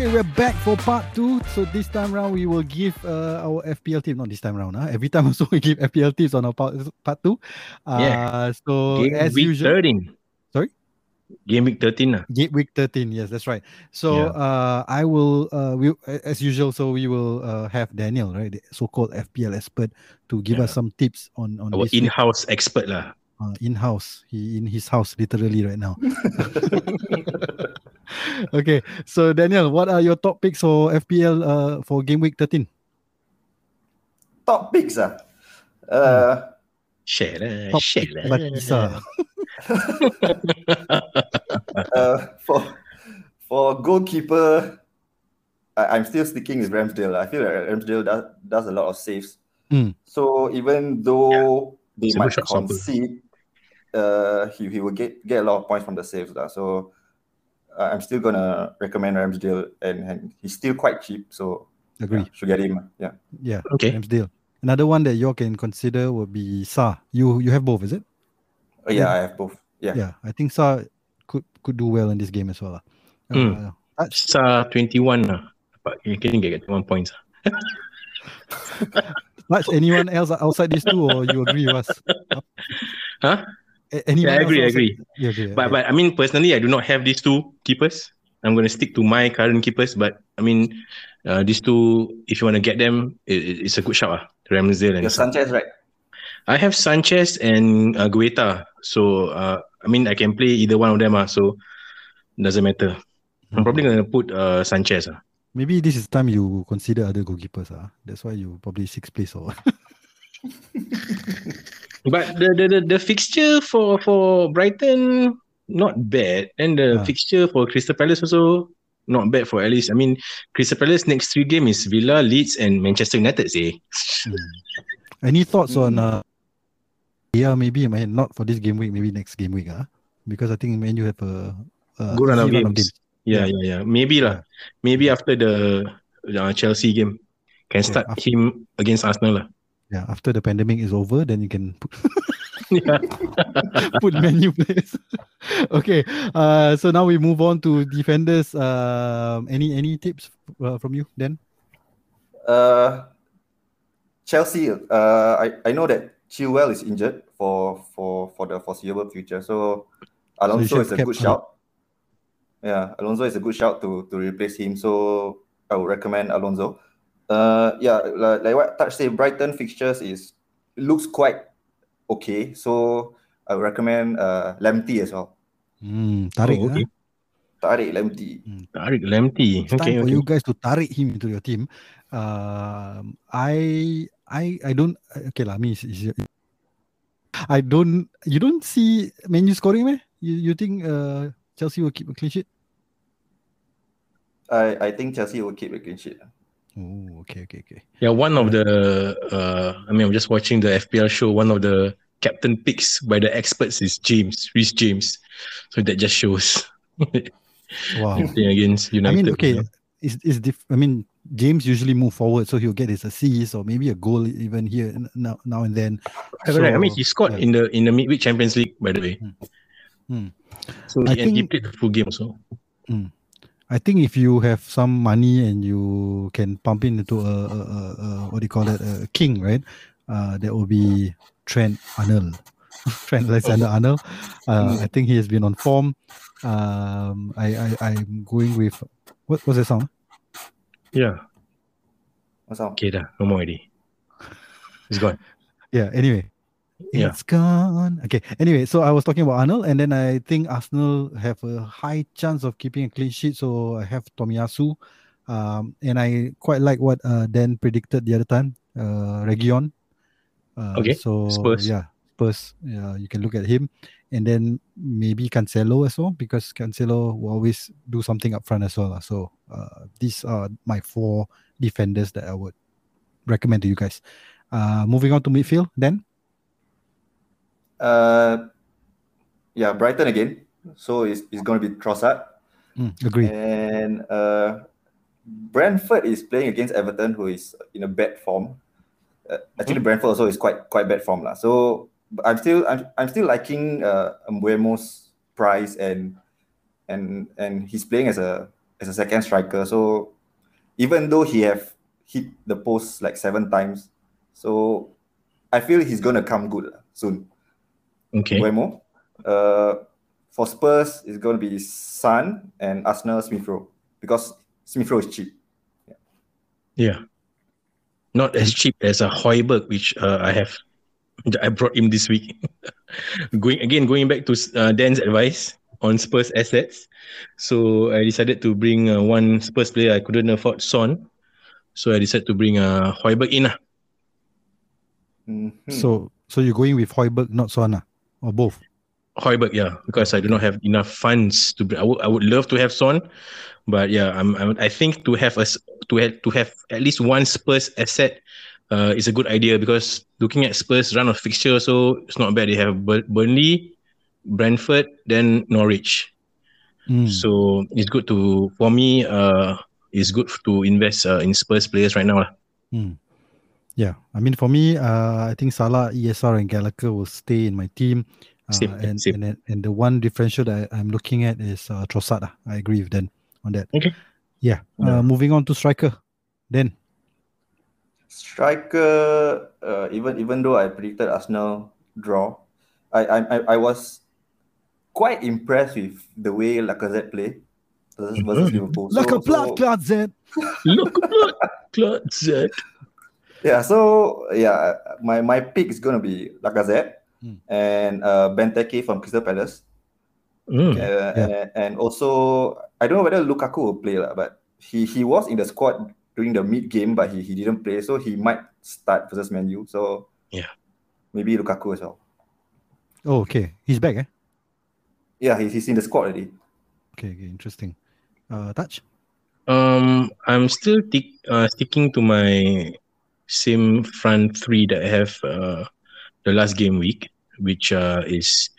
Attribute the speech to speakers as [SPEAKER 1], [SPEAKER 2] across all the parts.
[SPEAKER 1] Okay, we're back for part two. So this time round, we will give uh, our FPL team. Not this time round, huh? every time also we give FPL teams on our part, part two. Uh,
[SPEAKER 2] Yeah.
[SPEAKER 1] So
[SPEAKER 2] Game
[SPEAKER 1] as
[SPEAKER 2] week
[SPEAKER 1] usual,
[SPEAKER 2] 13.
[SPEAKER 1] Sorry?
[SPEAKER 2] Game week 13. lah.
[SPEAKER 1] Game week 13 yes that's right so
[SPEAKER 2] Yeah.
[SPEAKER 1] uh i will uh we as usual so we will uh have daniel right the so-called fpl expert to give us some tips on on
[SPEAKER 2] Our
[SPEAKER 1] this week,
[SPEAKER 2] in-house expert lah.
[SPEAKER 1] uh, in-house he in his house literally right now okay so daniel what are your top picks for fpl uh for game week 13
[SPEAKER 3] Top picks ah. Uh,
[SPEAKER 2] Share lah.
[SPEAKER 1] top
[SPEAKER 2] share
[SPEAKER 1] pick
[SPEAKER 2] lah.
[SPEAKER 1] Batista.
[SPEAKER 3] uh, for for goalkeeper, I, I'm still sticking with Ramsdale. I feel like Ramsdale does, does a lot of saves.
[SPEAKER 1] Mm.
[SPEAKER 3] So even though they
[SPEAKER 2] He's
[SPEAKER 3] might
[SPEAKER 2] good shot
[SPEAKER 3] concede, uh, he, he will get, get a lot of points from the saves. lah. So uh, I'm still gonna recommend Ramsdale, and, and he's still quite cheap. So
[SPEAKER 1] agree
[SPEAKER 3] yeah, should get him. Yeah.
[SPEAKER 1] yeah
[SPEAKER 2] Okay.
[SPEAKER 1] Ramsdale. another one that you can consider would be sa you you have both is it
[SPEAKER 3] Oh, yeah,
[SPEAKER 1] Yeah.
[SPEAKER 3] I have both. Yeah.
[SPEAKER 1] yeah i think sa could could do well in this game as well lah.
[SPEAKER 2] Hmm.
[SPEAKER 1] uh,
[SPEAKER 2] Sa 21 lah. But you can get 21 points.
[SPEAKER 1] Much anyone else outside these two, or you agree with us?
[SPEAKER 2] Huh?
[SPEAKER 1] A- Anyone
[SPEAKER 2] Yeah, I
[SPEAKER 1] else
[SPEAKER 2] agree, I agree.
[SPEAKER 1] Agree?
[SPEAKER 2] But
[SPEAKER 1] okay.
[SPEAKER 2] but I mean personally, I do not have these two keepers. I'm going to stick to my current keepers. But I mean, uh, these two, if you want to get them, it, it- it's a good shout. Ah, Ramsdale and
[SPEAKER 3] Your Sanchez, right?
[SPEAKER 2] I have Sanchez and uh, Guetta. So uh, I mean, I can play either one of them. Ah, so doesn't matter. I'm probably gonna put uh, Sanchez. Ah.
[SPEAKER 1] maybe this is time you consider other goalkeepers. Ah, that's why you probably sixth place or.
[SPEAKER 2] But the, the the the fixture for for Brighton not bad, and the
[SPEAKER 1] Ah.
[SPEAKER 2] fixture for Crystal Palace also not bad for at least. I mean, Crystal Palace next three game is Villa, Leeds, and Manchester United. Say,
[SPEAKER 1] Any thoughts on? Uh, yeah, maybe I mean, not for this game week, maybe next game week. Ah, because I think Man you have a, a
[SPEAKER 2] good run of
[SPEAKER 1] easy
[SPEAKER 2] games. Yeah, yeah, yeah. Maybe lah. Maybe after the uh, Chelsea game, can
[SPEAKER 1] Okay,
[SPEAKER 2] start
[SPEAKER 1] after-
[SPEAKER 2] him against Arsenal lah.
[SPEAKER 1] Yeah, after the pandemic is over, then you can put,
[SPEAKER 2] yeah.
[SPEAKER 1] put menu players. okay, uh, so now we move on to defenders. Um, any any tips uh, from you then?
[SPEAKER 3] Uh, Chelsea. Uh, I, I know that Chilwell is injured for for for the foreseeable future. So Alonso
[SPEAKER 1] should
[SPEAKER 3] is a
[SPEAKER 1] kept
[SPEAKER 3] good
[SPEAKER 1] him.
[SPEAKER 3] shout. Yeah, Alonso is a good shout to to replace him. So I would recommend Alonso. Uh, yeah, like, like what Touch said, Brighton fixtures is looks quite okay. So I would recommend uh Lemty as well.
[SPEAKER 1] Hmm, tarik.
[SPEAKER 2] Oh, okay.
[SPEAKER 1] ah.
[SPEAKER 3] Tarik Lemty.
[SPEAKER 2] Tarik Lamptey.
[SPEAKER 1] It's
[SPEAKER 2] Okay,
[SPEAKER 1] time for
[SPEAKER 2] okay.
[SPEAKER 1] you guys to tarik him into your team. Um, I I I don't okay lah. Me, is- is- I don't. You don't see menu scoring, man. You you think uh Chelsea will keep a clean sheet?
[SPEAKER 3] I I think Chelsea will keep a clean sheet.
[SPEAKER 1] Oh, okay, okay, okay.
[SPEAKER 2] Yeah, one of the uh, I mean, I'm just watching the FPL show. One of the captain picks by the experts is James, Reece James. So that just shows
[SPEAKER 1] Wow.
[SPEAKER 2] against
[SPEAKER 1] I mean, okay, it's it's diff- I mean, James usually move forward, so he'll get his assist or maybe a goal even here now now and then.
[SPEAKER 2] I mean, he scored
[SPEAKER 1] yeah.
[SPEAKER 2] in the in the midweek Champions League, by the way.
[SPEAKER 1] Hmm.
[SPEAKER 2] So
[SPEAKER 1] I
[SPEAKER 2] he, and he played the full game also.
[SPEAKER 1] I think if you have some money and you can pump in into a, a, a, a what do you call it, a king, right? Uh, that will be Trent Arnold. Trent Alexander Arnold. Uh, I think he has been on form. Um, I, I I'm going with what was that song?
[SPEAKER 2] Yeah.
[SPEAKER 3] What's up?
[SPEAKER 2] Okay, dah. No more already. He's gone.
[SPEAKER 1] Yeah. Anyway,
[SPEAKER 2] Yeah.
[SPEAKER 1] it's gone. Okay. Anyway, so I was talking about Arnold, and then I think Arsenal have a high chance of keeping a clean sheet. So I have Tomiyasu, um, and I quite like what uh, Dan predicted the other time. Uh, Reguilón. Uh,
[SPEAKER 2] Okay,
[SPEAKER 1] So
[SPEAKER 2] Spurs.
[SPEAKER 1] yeah, Spurs. Yeah, you can look at him, and then maybe Cancelo as well because Cancelo will always do something up front as well. So uh, these are my four defenders that I would recommend to you guys. Uh, moving on to midfield, then.
[SPEAKER 3] Uh, yeah, Brighton again. So it's, it's going to be Trossard.
[SPEAKER 1] Mm, agree.
[SPEAKER 3] And uh, Brentford is playing against Everton, who is in a bad form. Uh, actually, Brentford also is quite quite bad form lah. So I'm still I'm, I'm still liking uh, Mbeumo's price and and and he's playing as a as a second striker. So even though he have hit the post like seven times, so I feel he's gonna come good soon.
[SPEAKER 2] Okay.
[SPEAKER 3] Mbeumo. Uh, for Spurs, it's going to be Son and Arsenal Smith Rowe because Smith Rowe is cheap.
[SPEAKER 2] Yeah. yeah. Not as cheap as a Højbjerg, which uh, I have. I brought him this week. going again, going back to uh, Dan's advice on Spurs assets. So I decided to bring uh, one Spurs player. I couldn't afford Son, so I decided to bring uh, Højbjerg in. Uh.
[SPEAKER 3] Mhm.
[SPEAKER 1] So so you're going with Højbjerg, not Son, ah? Or both?
[SPEAKER 2] Hoiberg, yeah, because I do not have enough funds to. Bring, I would I would love to have Son, but yeah, I'm, I'm I think to have us to have to have at least one Spurs asset uh, is a good idea because looking at Spurs run of fixture, so it's not bad. They have Bur- Burnley, Brentford, then Norwich.
[SPEAKER 1] Mm.
[SPEAKER 2] So it's good to for me. Uh, it's good to invest uh, in Spurs players right now. lah.
[SPEAKER 1] Mm. Yeah, I mean for me, uh, I think Salah, ESR, and Gallagher will stay in my team. Uh,
[SPEAKER 2] Same,
[SPEAKER 1] and,
[SPEAKER 2] same.
[SPEAKER 1] and and and the one differential that I, I'm looking at is uh, Trossard. ah. I agree with Dan on that.
[SPEAKER 2] Okay.
[SPEAKER 1] Yeah.
[SPEAKER 2] Yeah.
[SPEAKER 1] Uh, moving on to striker. Then
[SPEAKER 3] Striker, uh, even even though I predicted Arsenal draw, I I I, I was quite impressed with the way Lacazette play versus, versus
[SPEAKER 2] Mhm.
[SPEAKER 3] Liverpool.
[SPEAKER 1] like a blood
[SPEAKER 3] so-
[SPEAKER 1] clot, Zed.
[SPEAKER 2] Look, look, Klozet.
[SPEAKER 3] Yeah, so yeah, my my pick is gonna be Lacazette
[SPEAKER 1] Hmm.
[SPEAKER 3] and uh, Benteke from Crystal Palace,
[SPEAKER 2] Mm.
[SPEAKER 3] uh,
[SPEAKER 1] Yeah.
[SPEAKER 3] and, and also I don't know whether Lukaku will play lah, but he he was in the squad during the mid game, but he, he didn't play, so he might start versus Man U. So
[SPEAKER 2] Yeah.
[SPEAKER 3] maybe Lukaku as well.
[SPEAKER 1] Oh, okay. He's back, eh?
[SPEAKER 3] Yeah, he's, he's in the squad already.
[SPEAKER 1] Okay, okay, interesting. Uh, Taj.
[SPEAKER 2] Um, I'm still tick, uh, sticking to my same front three that I have uh, the last game week, which uh, is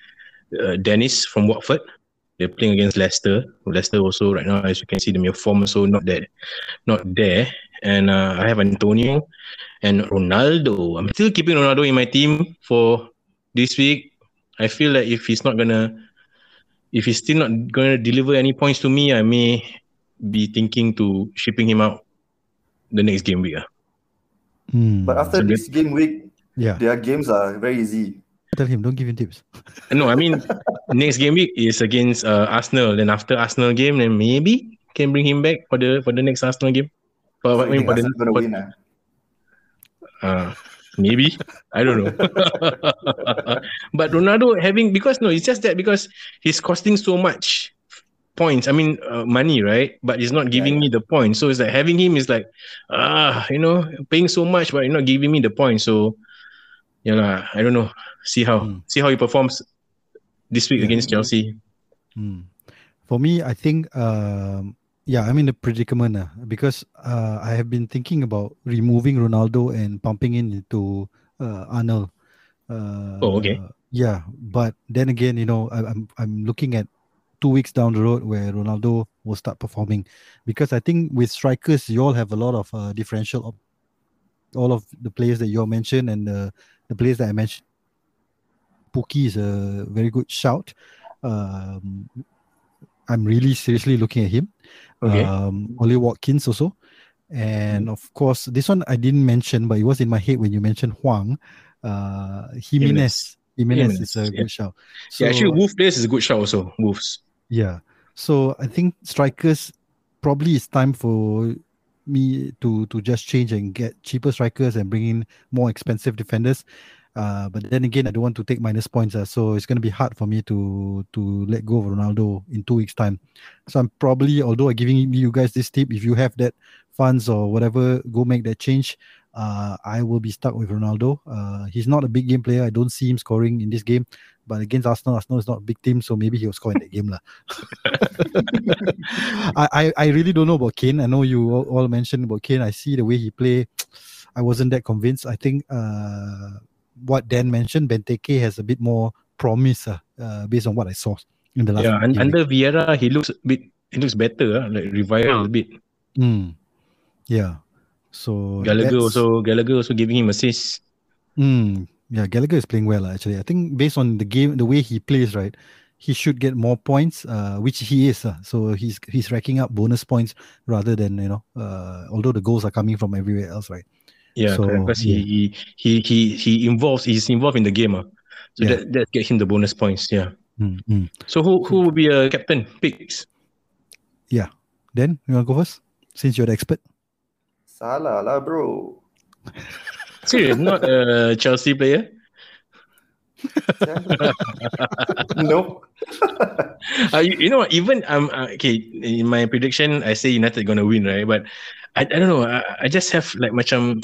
[SPEAKER 2] uh, Dennis from Watford. They're playing against Leicester. Leicester also right now, as you can see, the mere form also not that, not there. And uh, I have Antonio and Ronaldo. I'm still keeping Ronaldo in my team for this week. I feel like if he's not gonna, if he's still not gonna deliver any points to me, I may be thinking to shipping him out the next game week. ah.
[SPEAKER 1] Hmm.
[SPEAKER 3] But after
[SPEAKER 2] So
[SPEAKER 3] this game week,
[SPEAKER 1] yeah,
[SPEAKER 3] their games are very easy.
[SPEAKER 1] tell him don't give him tips.
[SPEAKER 2] No, I mean next game week is against uh, Arsenal. Then after Arsenal game, then maybe can bring him back for the for the next Arsenal game. For,
[SPEAKER 3] So
[SPEAKER 2] I mean for the for-
[SPEAKER 3] win?
[SPEAKER 2] uh, maybe I don't know. but Ronaldo having because no, it's just that because he's costing so much points. I mean uh, money, right? But he's not giving me the points. So it's like having him is like ah, you know, paying so much, but you're not giving me the points. So yeah, lah, I don't know. See how
[SPEAKER 1] Hmm.
[SPEAKER 2] see how he performs this week
[SPEAKER 1] Yeah.
[SPEAKER 2] against Chelsea.
[SPEAKER 1] Hmm. For me, I think um, yeah, I'm in a predicament uh, because uh, I have been thinking about removing Ronaldo and pumping in into uh, Arnold. Uh,
[SPEAKER 2] Oh, okay.
[SPEAKER 1] Yeah, but then again, you know, I, I'm I'm looking at two weeks down the road where Ronaldo will start performing, because I think with strikers you all have a lot of uh, differential. Op- all of the players that you all mentioned and the the players that I mentioned. Pukki is a very good shout. Um, I'm really seriously looking at him.
[SPEAKER 2] Okay.
[SPEAKER 1] Um, Oli Watkins also. And of course, this one I didn't mention, but it was in my head when you mentioned Hwang. Uh, Jimenez. Jimenez is a
[SPEAKER 2] yeah.
[SPEAKER 1] good shout. So,
[SPEAKER 2] yeah, actually, Wolf players is a good shout also. Wolves.
[SPEAKER 1] Yeah. So I think strikers probably it's time for me to to just change and get cheaper strikers and bring in more expensive defenders. Uh, but then again, I don't want to take minus points, uh, so it's going to be hard for me to to let go of Ronaldo in two weeks' time. So I'm probably, although I'm giving you guys this tip, if you have that funds or whatever, go make that change. Uh, I will be stuck with Ronaldo. Uh, he's not a big game player. I don't see him scoring in this game. But against Arsenal, Arsenal is not a big team, so maybe he'll score in that game. lah. I, I, I really don't know about Kane. I know you all, all mentioned about Kane. I see the way he play. I wasn't that convinced. I think uh, what Dan mentioned, Benteke has a bit more promise uh, uh, based on what I saw in the last.
[SPEAKER 2] Yeah, and
[SPEAKER 1] game.
[SPEAKER 2] under Vieira, he looks a bit. He looks better, uh, like revival a bit.
[SPEAKER 1] Mm. Yeah. So
[SPEAKER 2] Gallagher also Gallagher also giving him assists.
[SPEAKER 1] Mm, yeah, Gallagher is playing well uh, actually. I think based on the game, the way he plays, right, he should get more points, uh, which he is. Uh, so he's he's racking up bonus points rather than you know, uh, although the goals are coming from everywhere else, right?
[SPEAKER 2] Yeah,
[SPEAKER 1] So.
[SPEAKER 2] Because
[SPEAKER 1] yeah.
[SPEAKER 2] he, he he he involves he's involved in the game. Uh. So
[SPEAKER 1] Yeah.
[SPEAKER 2] that that get him the bonus points. Yeah.
[SPEAKER 1] Mm, mm.
[SPEAKER 2] So who who will be a captain picks? Yeah.
[SPEAKER 1] Then you want to go first, since you're the expert.
[SPEAKER 3] Salah lah, bro.
[SPEAKER 2] Serious, not a Chelsea player.
[SPEAKER 3] no.
[SPEAKER 2] Uh, you, you know what? Even um uh, okay in my prediction, I say United gonna win, right? But I, I don't know. I, I just have like macam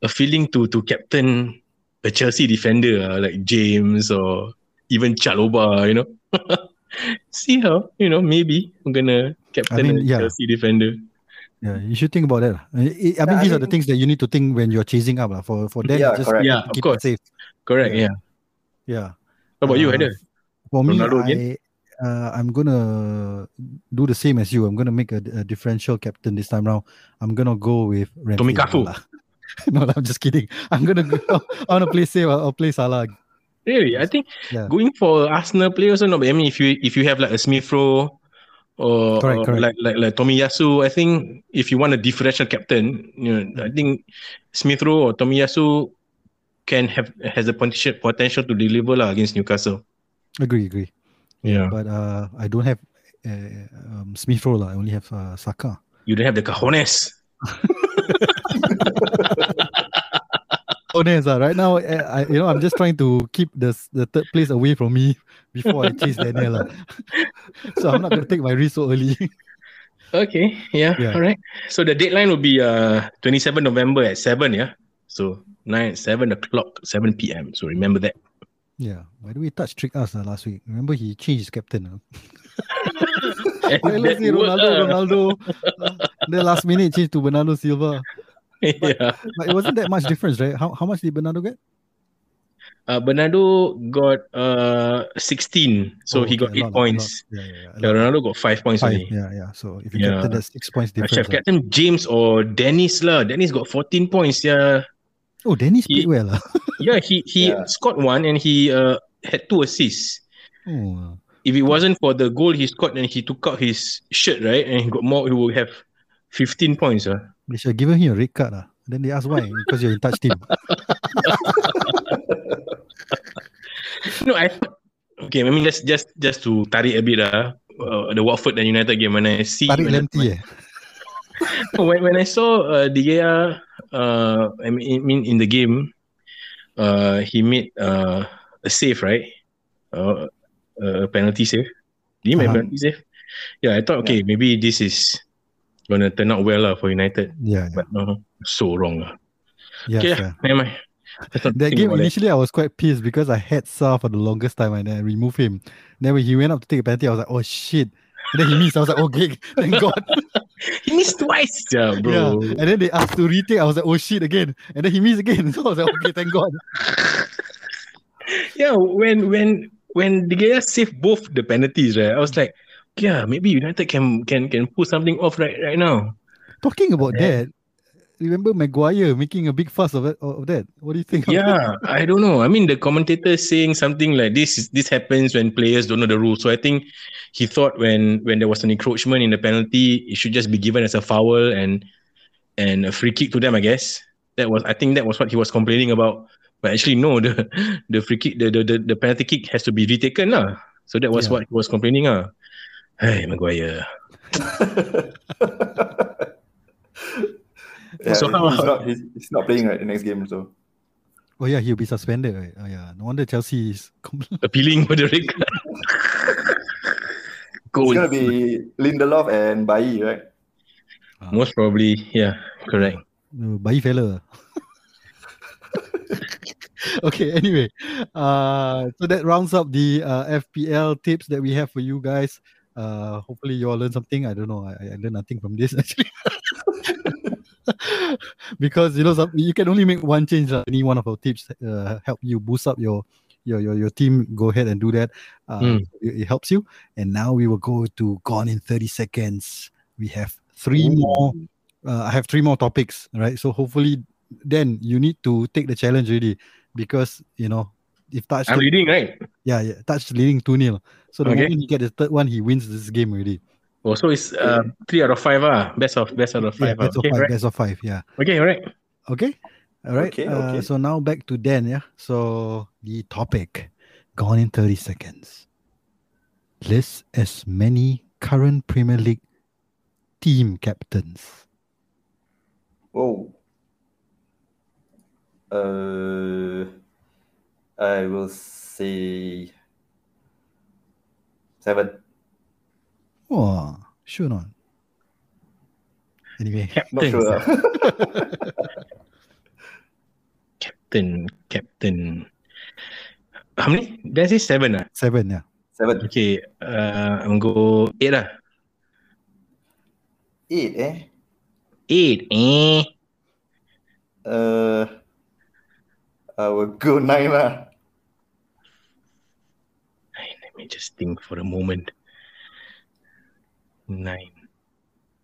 [SPEAKER 2] a feeling to to captain a Chelsea defender uh, like James or even Chalobah. You know, see how you know maybe I'm gonna captain
[SPEAKER 1] mean,
[SPEAKER 2] a
[SPEAKER 1] yeah.
[SPEAKER 2] Chelsea defender.
[SPEAKER 1] Yeah, you should think about that. I, I- I mean,
[SPEAKER 3] Yeah, I
[SPEAKER 1] these are the things that you need to think when you're chasing up. lah. For for them,
[SPEAKER 3] Yeah,
[SPEAKER 1] just
[SPEAKER 3] correct.
[SPEAKER 2] Yeah,
[SPEAKER 1] to
[SPEAKER 2] of
[SPEAKER 1] keep
[SPEAKER 2] course.
[SPEAKER 1] it safe.
[SPEAKER 2] Correct.
[SPEAKER 1] Yeah.
[SPEAKER 2] Yeah.
[SPEAKER 1] Yeah.
[SPEAKER 2] How about you,
[SPEAKER 1] Uh,
[SPEAKER 2] Haider?
[SPEAKER 1] For me,
[SPEAKER 2] Ronaldo
[SPEAKER 1] I,
[SPEAKER 2] again?
[SPEAKER 1] uh, I'm gonna do the same as you. I'm gonna make a, a differential captain this time round. I'm gonna go with Ramsey.
[SPEAKER 2] Tommy
[SPEAKER 1] and
[SPEAKER 2] Cafu.
[SPEAKER 1] No, I'm just kidding. I'm gonna go. I wanna play safe. I'll, I'll play Salah.
[SPEAKER 2] Really, I think
[SPEAKER 1] Yeah.
[SPEAKER 2] going for Arsenal players or not. I mean, if you if you have like a Smith Rowe or,
[SPEAKER 1] Correct,
[SPEAKER 2] or
[SPEAKER 1] correct.
[SPEAKER 2] like like like Tomiyasu, I think if you want a differential captain, you know, I think Smith Rowe or Tomiyasu can have has the potential potential to deliver lah against Newcastle.
[SPEAKER 1] Agree, agree.
[SPEAKER 2] Yeah,
[SPEAKER 1] But uh, I don't have uh, um, Smith Rowe. lah. I only have uh, Saka.
[SPEAKER 2] you don't have the cojones.
[SPEAKER 1] Honest, uh, right now, uh, I, you know, I'm just trying to keep the the third place away from me before I chase Daniel. lah. so I'm not gonna take my risk so early.
[SPEAKER 2] Okay, yeah,
[SPEAKER 1] Yeah.
[SPEAKER 2] all right. So the deadline will be uh 27 November at seven. Yeah, so nine seven o'clock, seven p.m. So remember that.
[SPEAKER 1] yeah. By the way, Taj trick us uh, last week. Remember he changed his captain. Uh. Let's Ronaldo,
[SPEAKER 2] ah.
[SPEAKER 1] Ronaldo. Uh, the last minute changed to Bernardo Silva.
[SPEAKER 2] yeah.
[SPEAKER 1] But it wasn't that much difference, right? How how much did Bernardo get?
[SPEAKER 2] Uh, Bernardo got uh 16, so
[SPEAKER 1] Oh,
[SPEAKER 2] he got
[SPEAKER 1] okay,
[SPEAKER 2] eight
[SPEAKER 1] lot,
[SPEAKER 2] points.
[SPEAKER 1] lot. Yeah, yeah, yeah.
[SPEAKER 2] Yeah,
[SPEAKER 1] lot.
[SPEAKER 2] Ronaldo got five points
[SPEAKER 1] Five.
[SPEAKER 2] only.
[SPEAKER 1] Yeah, yeah. So if you
[SPEAKER 2] Yeah.
[SPEAKER 1] captain, that's six points difference.
[SPEAKER 2] Chef. Captain James or Dennis lah. Dennis got 14 points. Yeah,
[SPEAKER 1] Oh, Dennis
[SPEAKER 2] He-
[SPEAKER 1] played well. ah.
[SPEAKER 2] yeah. He he
[SPEAKER 3] Yeah.
[SPEAKER 2] scored one and he uh had two assists.
[SPEAKER 1] oh,
[SPEAKER 2] If it wasn't for the goal he scored and he took out his shirt right and he got more, he would have 15 points. Uh.
[SPEAKER 1] They should have given him a red card. ah. Then they ask why because you're in touch team.
[SPEAKER 2] No, I okay. I mean, just just just to tarik a bit uh, uh the Watford and United game when I see
[SPEAKER 1] Tarik
[SPEAKER 2] when I-
[SPEAKER 1] Lemty eh.
[SPEAKER 2] when, when I saw uh, De Gea, uh, I mean, in the game, uh, he made uh, a save, right? Uh, a penalty save. Did he make
[SPEAKER 1] Uh-huh.
[SPEAKER 2] penalty save? Yeah, I thought, okay, maybe this is gonna turn out well uh, for United,
[SPEAKER 1] Yeah, yeah.
[SPEAKER 2] but no, so wrong.
[SPEAKER 1] Yeah,
[SPEAKER 2] okay,
[SPEAKER 1] fair.
[SPEAKER 2] never mind.
[SPEAKER 1] That game
[SPEAKER 2] about that.
[SPEAKER 1] initially I was quite pissed because I had Sa for the longest time and then I removed him. Then when he went up to take a penalty, I was like, oh shit. And then he missed. I was like, okay, thank God.
[SPEAKER 2] He missed twice, yeah, bro.
[SPEAKER 1] Yeah. And then they asked to retake. I was like, oh shit again. And then he missed again. So I was like, okay, thank God.
[SPEAKER 2] Yeah, when when when De Gea saved both the penalties, right? I was like, yeah, maybe United can can can pull something off right right now.
[SPEAKER 1] Talking about
[SPEAKER 2] Yeah.
[SPEAKER 1] that, remember Maguire making a big fuss of it of that? What do you think?
[SPEAKER 2] Yeah, I don't know. I mean, the commentator saying something like this: this happens when players don't know the rules. So I think he thought when when there was an encroachment in the penalty, it should just be given as a foul and and a free kick to them. I guess that was. I think that was what he was complaining about. But actually, no, the the free kick, the the the, the penalty kick has to be retaken, lah. So that was
[SPEAKER 1] Yeah.
[SPEAKER 2] what he was complaining, ah. Hey, Maguire.
[SPEAKER 3] Yeah,
[SPEAKER 2] So how-
[SPEAKER 3] he's not he's, he's not playing right the next game. So
[SPEAKER 1] Oh yeah, he'll be suspended. Right? Oh yeah, no wonder Chelsea is.
[SPEAKER 2] appealing for the red card.
[SPEAKER 3] it's gonna be Lindelof and Bailly, right?
[SPEAKER 2] Most probably, yeah, correct.
[SPEAKER 1] Uh, Bayi fella. okay, anyway. Uh, so that rounds up the uh, FPL tips that we have for you guys. Uh, hopefully you all learn something. I don't know. I, I learned nothing from this actually. because you know some, you can only make one change. lah. Any one of our tips uh, help you boost up your your your, your team. Go ahead and do that. Uh,
[SPEAKER 2] Mm.
[SPEAKER 1] it, it helps you. And now we will go to gone in thirty seconds. We have three more. Uh, I have three more topics. Right. So hopefully, then you need to take the challenge already because you know if Taj
[SPEAKER 2] I'm reading, right?
[SPEAKER 1] Yeah yeah Taj leading two 0 So the
[SPEAKER 2] Okay.
[SPEAKER 1] moment he get the third one, he wins this game already.
[SPEAKER 2] Oh, so it's uh, three out of five, ah. Best of best out of five. ah.
[SPEAKER 1] best of
[SPEAKER 2] Okay,
[SPEAKER 1] five.
[SPEAKER 2] right.
[SPEAKER 1] Best of five. Yeah.
[SPEAKER 2] Okay, all right.
[SPEAKER 1] Okay. All right.
[SPEAKER 3] Okay,
[SPEAKER 1] uh,
[SPEAKER 3] okay.
[SPEAKER 1] So now back to Dan. Yeah. So the topic gone in 30 seconds. List as many current Premier League team captains.
[SPEAKER 3] Oh. Uh, I will seven.
[SPEAKER 1] Oh, sure not. Anyway,
[SPEAKER 3] Not
[SPEAKER 2] Captain,
[SPEAKER 3] sure. ah.
[SPEAKER 2] captain, captain. How many? Did I say seven? Ah?
[SPEAKER 1] seven. Yeah.
[SPEAKER 3] seven.
[SPEAKER 2] Okay, uh, I'm go eight lah.
[SPEAKER 3] Eight, eh?
[SPEAKER 2] Eight, eh?
[SPEAKER 3] Uh, I will go nine lah.
[SPEAKER 2] Let me just think for a moment. Nine.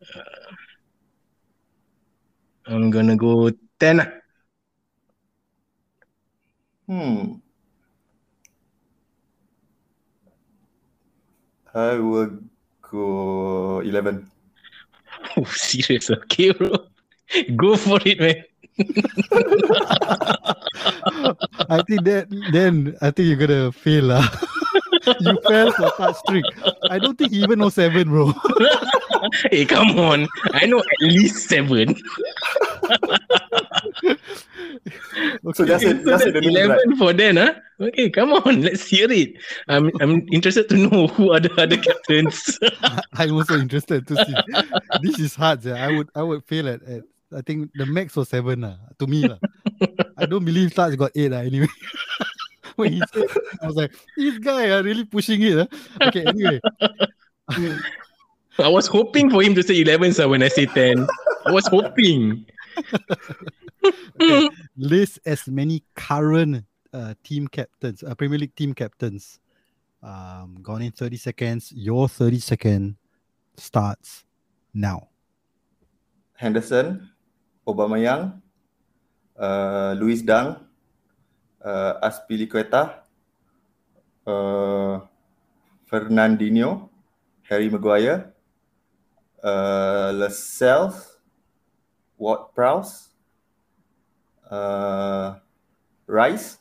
[SPEAKER 2] Uh, I'm gonna go ten.
[SPEAKER 3] Hmm. I will go eleven.
[SPEAKER 2] Oh, serious? Okay, bro. Go for it, man.
[SPEAKER 1] I think that then I think you're gonna fail. lah. you fell for Taj trick. I don't think he even knows seven, bro.
[SPEAKER 2] hey, come on. I know at least seven.
[SPEAKER 3] So just say,
[SPEAKER 2] So
[SPEAKER 3] just say
[SPEAKER 2] that's
[SPEAKER 3] the name right.
[SPEAKER 2] 11 for then, huh? Okay, come on. Let's hear it. I'm I'm interested to know who are the other captains.
[SPEAKER 1] I'm also interested to see. This is hard. Yeah. I would I would fail at, at I think the max was seven lah, to me. lah. I don't believe Taj got eight lah, anyway. when he said I was like, this guy are really pushing it. ah." Okay, anyway.
[SPEAKER 2] I was hoping for him to say 11 sir, when I say 10. I was hoping.
[SPEAKER 1] Okay. List as many current uh, team captains, uh, Premier League team captains. Um, gone in 30 seconds. Your 30 second starts now.
[SPEAKER 3] Henderson, Aubameyang, uh, Lewis Dunk, uh, Azpilicueta, uh, Fernandinho, Harry Maguire, uh, Lascelles, Ward Prowse, uh, Rice,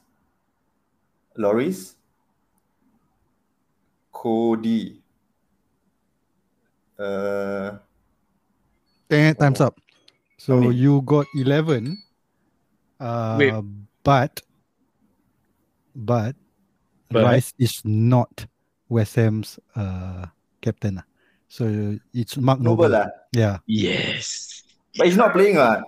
[SPEAKER 3] Lloris, Coady, uh,
[SPEAKER 1] Eh, time's up. So
[SPEAKER 3] How many?
[SPEAKER 1] you got 11. Uh,
[SPEAKER 2] Wait.
[SPEAKER 1] But, but,
[SPEAKER 2] But?
[SPEAKER 1] Rice is not West Ham's uh, captain. ah. So it's Mark Noble.
[SPEAKER 3] Noble lah.
[SPEAKER 1] Yeah.
[SPEAKER 2] Yes.
[SPEAKER 3] But he's not playing lah.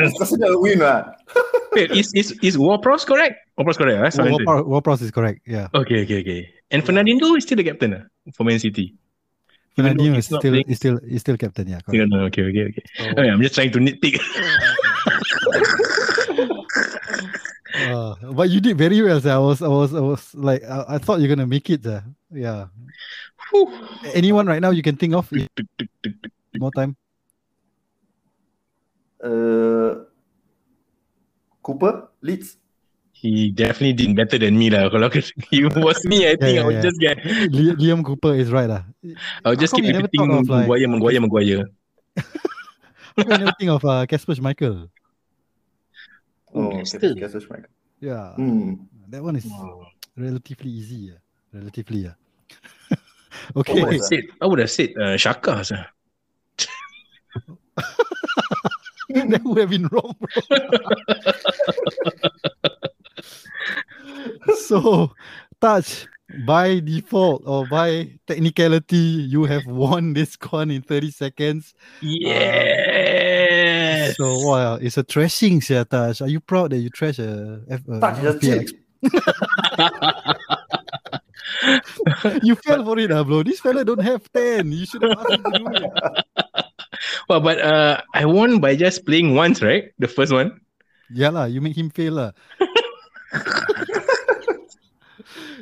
[SPEAKER 3] It's considered a win lah.
[SPEAKER 2] Wait, is is is Ward-Prowse correct? Ward-Prowse correct, right? Sorry.
[SPEAKER 1] Ward-Prowse Ward-Prowse is correct. Yeah.
[SPEAKER 2] Okay, okay, okay. And Fernandinho is still the captain ah, for Man City. Even
[SPEAKER 1] Fernandinho is still,
[SPEAKER 2] playing-
[SPEAKER 1] is still is still captain. Yeah.
[SPEAKER 2] Yeah,
[SPEAKER 1] Correct.
[SPEAKER 2] no, okay, okay, okay.
[SPEAKER 1] So,
[SPEAKER 2] Okay, I'm just trying to nitpick.
[SPEAKER 1] uh, but you did very well. sir. I was I was I was like I, I thought you're gonna make it. sir. Yeah.
[SPEAKER 2] Whew.
[SPEAKER 1] Anyone right now you can think of? More time.
[SPEAKER 3] Uh, Cooper, Leeds.
[SPEAKER 2] he definitely did better than me lah. Kalau he was me, I think I
[SPEAKER 1] yeah,
[SPEAKER 2] would
[SPEAKER 1] yeah.
[SPEAKER 2] just get,
[SPEAKER 1] Liam Cooper is right. lah.
[SPEAKER 2] I would just
[SPEAKER 1] How
[SPEAKER 2] keep
[SPEAKER 1] come you never
[SPEAKER 2] repeating
[SPEAKER 1] thought of, like,
[SPEAKER 2] Maguire, Maguire, Maguire.
[SPEAKER 1] How can you think of uh, Kasper Schmeichel?
[SPEAKER 2] Oh, still.
[SPEAKER 3] Kasper Schmeichel.
[SPEAKER 1] Yeah.
[SPEAKER 3] Hmm.
[SPEAKER 1] That one is
[SPEAKER 2] Oh,
[SPEAKER 1] relatively easy. Yeah. Relatively. Yeah.
[SPEAKER 2] I would
[SPEAKER 1] okay.
[SPEAKER 2] have said, I would have said uh, Shaka. sir.
[SPEAKER 1] that would have been wrong, bro. so, Taj by default or by technicality, you have won this con in 30 seconds.
[SPEAKER 2] Yes.
[SPEAKER 1] So, wow, it's a thrashing, sia, Taj. Are you proud that you trash a, F, a
[SPEAKER 3] Touch just
[SPEAKER 1] FPL. You fell for it, ah, bro. This fella don't have 10. You should have asked him to do it.
[SPEAKER 2] well, but uh, I won by just playing once, right? The first one.
[SPEAKER 1] Yeah lah, you make him fail lah.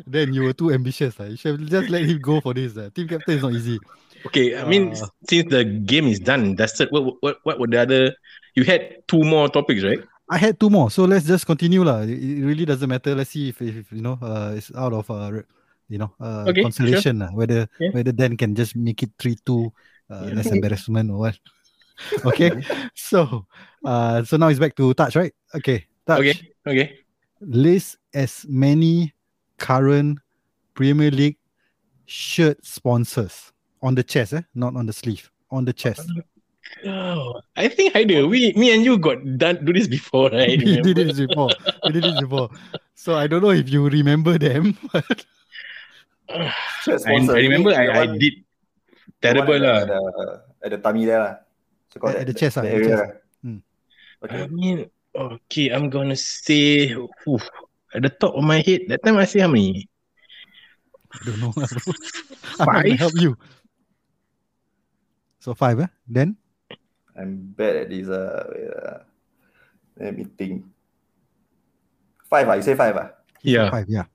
[SPEAKER 1] then you were too ambitious. lah. You should have just let him go for this. lah. Team captain is not easy.
[SPEAKER 2] Okay, I mean,
[SPEAKER 1] Uh.
[SPEAKER 2] since the game is done, that's it. What, what, what were the other? You had two more topics, right?
[SPEAKER 1] I had two more, so let's just continue lah. It, really doesn't matter. Let's see if, if you know uh, it's out of uh, you know uh,
[SPEAKER 2] Okay,
[SPEAKER 1] consolation lah. Whether
[SPEAKER 2] Yeah.
[SPEAKER 1] whether Dan can just make it three two, uh,
[SPEAKER 2] Yeah.
[SPEAKER 1] less embarrassment or what. okay, so uh, so now it's back to Taj, right? Okay, Taj.
[SPEAKER 2] Okay, okay.
[SPEAKER 1] List as many current Premier League shirt sponsors on the chest, eh? Not on the sleeve, on the chest.
[SPEAKER 2] Oh, I think Haider, we, me and you got done do this before, right?
[SPEAKER 1] we did this before. We did this before. So I don't know if you remember them.
[SPEAKER 3] Shirt
[SPEAKER 2] I, I remember I,
[SPEAKER 3] the
[SPEAKER 2] I did
[SPEAKER 3] the
[SPEAKER 2] terrible lah.
[SPEAKER 3] At the, at the tummy there lah. So
[SPEAKER 1] At- at the chest ah, at the chest.
[SPEAKER 3] lah.
[SPEAKER 1] Hmm.
[SPEAKER 3] Okay.
[SPEAKER 2] I mean, okay, I'm gonna say oof, at the top of my head. That time I say how many?
[SPEAKER 1] I don't know. lah. I'm not gonna
[SPEAKER 2] Five?
[SPEAKER 1] help you. So five, eh? Then
[SPEAKER 3] I'm bad at this. Uh, wait, uh, let me think. Five, ah? You say five? Ah?
[SPEAKER 2] Yeah.
[SPEAKER 1] five, yeah.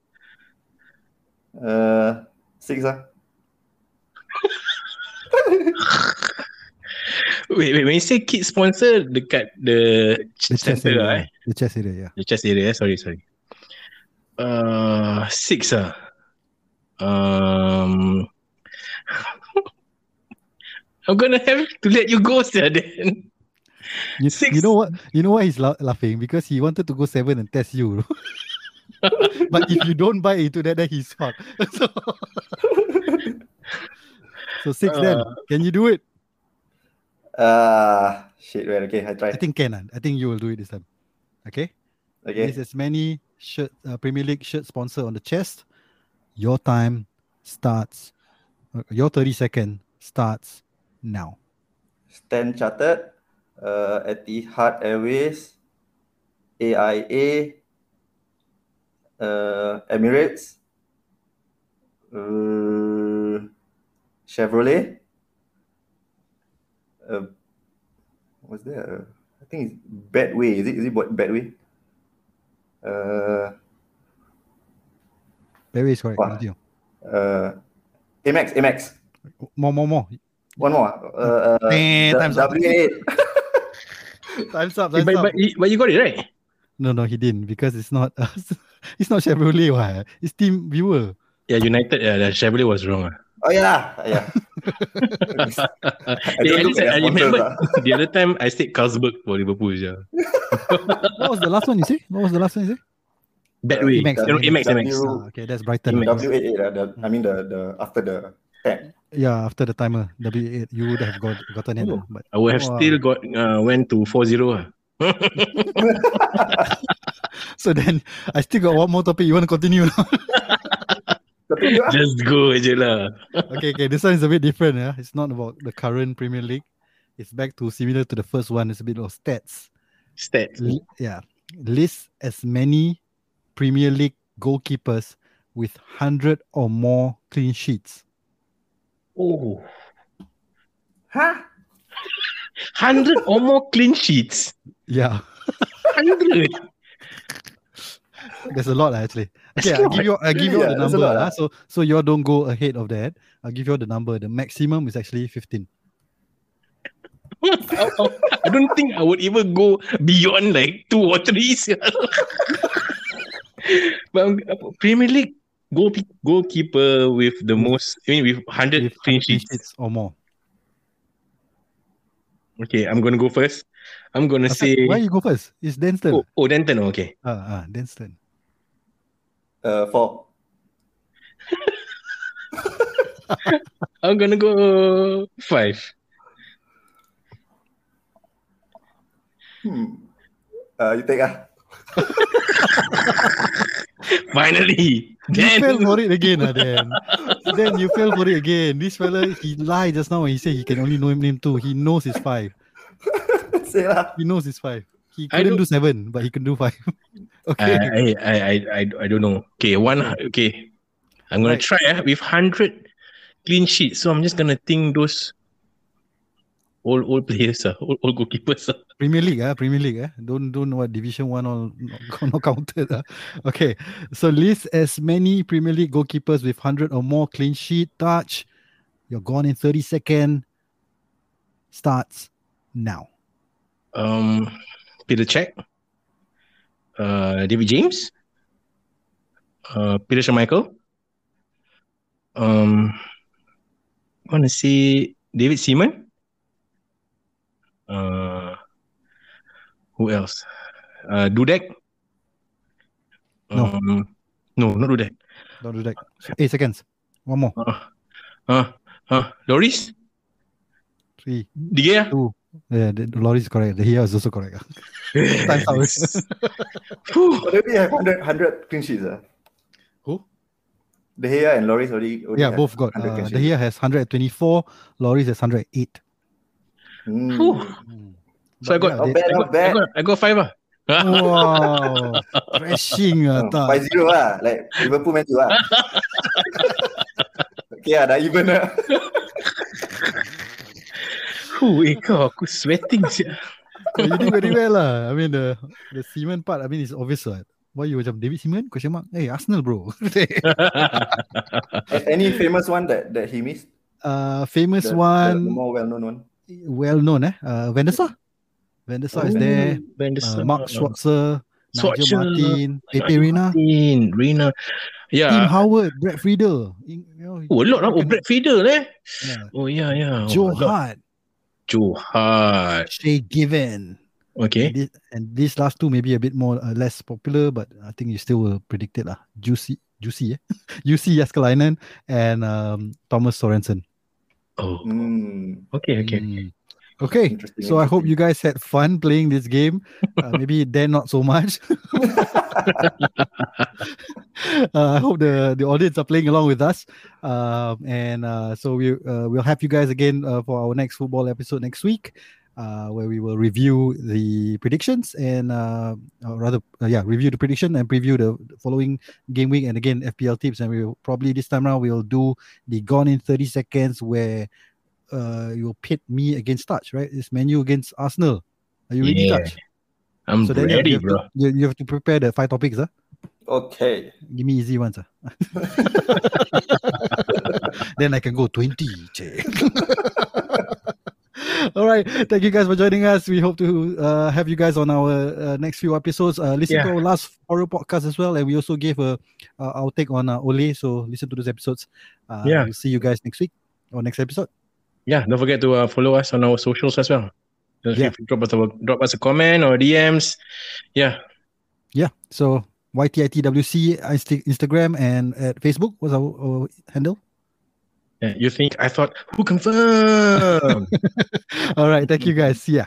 [SPEAKER 3] Uh, six. Ah?
[SPEAKER 2] Wait, wait. When you say kid sponsor, dekat the,
[SPEAKER 1] The chest
[SPEAKER 2] center,
[SPEAKER 1] area.
[SPEAKER 2] eh?
[SPEAKER 1] The chest area, yeah.
[SPEAKER 2] The chest area. Sorry, sorry. Uh, six ah. Um, I'm gonna have to let you go, sir. Then.
[SPEAKER 1] You,
[SPEAKER 2] Six.
[SPEAKER 1] you know what? You know why he's la- laughing? Because he wanted to go seven and test you. but if you don't buy into that, then he's fucked. so, so six then.
[SPEAKER 2] Uh,
[SPEAKER 1] Can you do it?
[SPEAKER 3] Uh, shit, wait, okay, I try.
[SPEAKER 1] I think can. ah. I think you will do it this time. Okay?
[SPEAKER 3] Okay.
[SPEAKER 1] There's as many shirt uh, Premier League shirt sponsor on the chest. Your time starts. uh, Your 30 second starts now.
[SPEAKER 3] Stand Chartered, uh, Etihad Airways, AIA, uh, Emirates, uh, Chevrolet. Uh, what's that? Uh, I think it's Betway. Is it? Is it what Badway? Uh,
[SPEAKER 1] Very is correct.
[SPEAKER 3] Uh, Amex, Amex.
[SPEAKER 1] More, more, more.
[SPEAKER 3] One more. Uh, uh,
[SPEAKER 1] Eh,
[SPEAKER 3] the-
[SPEAKER 1] time's up.
[SPEAKER 3] W8.
[SPEAKER 1] Time's up.
[SPEAKER 2] but,
[SPEAKER 1] Time's up.
[SPEAKER 2] but, you- but you got it right.
[SPEAKER 1] No, no, he didn't because it's not. it's not Chevrolet. Why? It's Team Viewer.
[SPEAKER 2] Yeah, United. Yeah, the Chevrolet was wrong. ah.
[SPEAKER 3] Oh yeah, yeah. I
[SPEAKER 2] Yeah, least I, remember the other time I said Carlsberg for Liverpool. Yeah.
[SPEAKER 1] What was the last one you say? What was the last one you say?
[SPEAKER 2] Bad way.
[SPEAKER 1] Amex, Amex.
[SPEAKER 2] Amex.
[SPEAKER 3] W-
[SPEAKER 1] Ah, okay, that's Brighton.
[SPEAKER 3] W88, uh, the, I mean the the after the tag.
[SPEAKER 1] Yeah, after the timer, W8, you would have got gotten it.
[SPEAKER 2] Oh.
[SPEAKER 1] But
[SPEAKER 2] I would have
[SPEAKER 1] Wow.
[SPEAKER 2] still got uh, went to 4-0. ah.
[SPEAKER 1] so then I still got one more topic. You want to continue?
[SPEAKER 3] ah.
[SPEAKER 2] Just go je lah.
[SPEAKER 1] okay, okay. This one is a bit different. Yeah, it's not about the current Premier League. It's back to similar to the first one. It's a bit of stats.
[SPEAKER 2] Stats.
[SPEAKER 1] L- yeah, list as many Premier League goalkeepers with hundred or more clean sheets.
[SPEAKER 2] Oh.
[SPEAKER 3] Huh?
[SPEAKER 2] 100 or more clean sheets.
[SPEAKER 1] Yeah,
[SPEAKER 2] 100.
[SPEAKER 1] there's a lot actually.
[SPEAKER 2] That's
[SPEAKER 1] Okay, I'll give you. I'll give you
[SPEAKER 3] Yeah,
[SPEAKER 1] the
[SPEAKER 3] a
[SPEAKER 1] number.
[SPEAKER 3] lot,
[SPEAKER 1] lah.
[SPEAKER 3] ah.
[SPEAKER 1] So so you all don't go ahead of that. I'll give you all the number. The maximum is actually fifteen.
[SPEAKER 2] I, I don't think I would even go beyond like two or three. sia. but um, Premier League goal goalkeeper with the most, I mean, with 100
[SPEAKER 1] With
[SPEAKER 2] clean sheets.
[SPEAKER 1] or more.
[SPEAKER 2] Okay, I'm gonna go first. I'm gonna say.
[SPEAKER 1] why you go first? It's Denton.
[SPEAKER 2] Oh, oh, Denton. Okay.
[SPEAKER 1] Ah, ah, Denton.
[SPEAKER 3] Uh, four.
[SPEAKER 2] I'm gonna go five.
[SPEAKER 3] Hmm. Uh, you take ah.
[SPEAKER 2] Finally.
[SPEAKER 1] You
[SPEAKER 2] Then
[SPEAKER 1] fell for it again, ah, then. then you fell for it again. This fella, he lied just now when he said he can only know him name two. He knows his five.
[SPEAKER 3] Say lah.
[SPEAKER 1] He knows his five. He
[SPEAKER 2] I
[SPEAKER 1] couldn't
[SPEAKER 2] don't-
[SPEAKER 1] seven, but he can do five. Okay.
[SPEAKER 2] I, I, I, I, I don't know. Okay, one. Okay, I'm gonna
[SPEAKER 1] Right.
[SPEAKER 2] try ah, with hundred clean sheets. So I'm just gonna think those All old players, uh, all, all goalkeepers. Uh.
[SPEAKER 1] Premier League, ah, Premier League, eh? Don't don't know what Division One or not, not counted. ah. Okay, so list as many Premier League goalkeepers with hundred or more clean sheet Taj. You're gone in thirty second. Starts now.
[SPEAKER 2] Um, Peter Cech, uh, David James, uh, Peter Schmeichel. Um, I want to see David Seaman. Uh, who else? Uh, Dudek.
[SPEAKER 1] No.
[SPEAKER 2] Um, no, not Dudek.
[SPEAKER 1] Don't do that. Eight seconds. One more.
[SPEAKER 2] Uh, uh, uh, Lloris,
[SPEAKER 1] Three,
[SPEAKER 2] De Gea.
[SPEAKER 1] two. Yeah, the, the Lloris is correct. De Gea is also correct. Time's out.
[SPEAKER 3] Already have 100, 100 clean sheets. Uh.
[SPEAKER 1] Who?
[SPEAKER 3] De Gea and Lloris already, already
[SPEAKER 1] Yeah, both got.
[SPEAKER 3] 100
[SPEAKER 1] Uh,
[SPEAKER 3] sheets.
[SPEAKER 1] De Gea has 124. Lloris has 108.
[SPEAKER 3] Hmm.
[SPEAKER 1] Mm.
[SPEAKER 2] So I got,
[SPEAKER 3] Not bad,
[SPEAKER 2] I
[SPEAKER 3] not
[SPEAKER 2] got, I
[SPEAKER 3] bad.
[SPEAKER 2] got, I got five. ah.
[SPEAKER 1] Wow, crashing ah,
[SPEAKER 3] Oh,
[SPEAKER 1] tak.
[SPEAKER 3] 5-0 lah. Like Liverpool Man U lah. okay lah, dah even lah.
[SPEAKER 2] Huh, eh kau, aku sweating siap.
[SPEAKER 1] But you did very well lah. I mean the the Seaman part. I mean it's obvious lah. Why you macam David Seaman? Question mark. Hey Arsenal bro.
[SPEAKER 3] Any famous one that, that he missed?
[SPEAKER 1] uh, famous
[SPEAKER 3] The, the,
[SPEAKER 1] one,
[SPEAKER 3] more well-known one.
[SPEAKER 1] Well known eh. Uh, Van der Sar. Van der Sar is
[SPEAKER 3] Oh.
[SPEAKER 1] there.
[SPEAKER 2] Van
[SPEAKER 1] Uh, Mark Schwarzer, Nigel Martyn, Pepe Reina,
[SPEAKER 2] Martyn, Reina.
[SPEAKER 1] Tim
[SPEAKER 2] Yeah.
[SPEAKER 1] Howard, Brad Friedel. You know,
[SPEAKER 2] Oh, a lot lah. Oh, Brad Friedel eh.
[SPEAKER 1] yeah.
[SPEAKER 2] Oh, yeah, yeah. Oh,
[SPEAKER 1] Joe
[SPEAKER 2] lot.
[SPEAKER 1] Hart,
[SPEAKER 2] Joe Hart.
[SPEAKER 1] Shay Given.
[SPEAKER 2] Okay.
[SPEAKER 1] And, this, and these last two maybe a bit more uh, less popular, but I think you still will predict it lah. Juicy, Juicy, eh? Jussi Jääskeläinen and um, Thomas Sorensen.
[SPEAKER 2] Oh,
[SPEAKER 3] Hmm.
[SPEAKER 2] okay, okay.
[SPEAKER 1] Mm. Okay,
[SPEAKER 3] Interesting,
[SPEAKER 1] so I hope you guys had fun playing this game. Uh, maybe Dan not so much. uh, I hope the the audience are playing along with us. Um, and uh, so we uh, we'll have you guys again uh, for our next football episode next week, uh, where we will review the predictions and uh, rather uh, yeah review the prediction and preview the following game week and again FPL tips. And we will probably this time around we'll do the gone in thirty seconds where uh, you'll pit me against Taj, right? It's Menu against Arsenal. Are you ready,
[SPEAKER 2] Yeah.
[SPEAKER 1] Taj?
[SPEAKER 2] I'm
[SPEAKER 1] So then you,
[SPEAKER 2] ready,
[SPEAKER 1] have
[SPEAKER 2] bro.
[SPEAKER 1] to, you, you have to prepare the five topics, huh?
[SPEAKER 3] Okay.
[SPEAKER 1] Give me easy ones, huh? then I can go 20. All right. Thank you guys for joining us. We hope to uh, have you guys on our uh, next few episodes. Uh, listen to our last horror podcast as well. And we also gave a uh, our take on uh, Ole. So listen to those episodes. Uh,
[SPEAKER 2] Yeah.
[SPEAKER 1] We'll see you guys next week or next episode.
[SPEAKER 2] Yeah, don't forget to uh, follow us on our socials as well.
[SPEAKER 1] Yeah.
[SPEAKER 2] drop us a drop us a comment or DMs. Yeah.
[SPEAKER 1] Yeah. So YTITWC Insta- Instagram and at Facebook was our, our handle.
[SPEAKER 2] Yeah. You think I thought who confirmed?
[SPEAKER 1] All right. Thank you guys. Ya.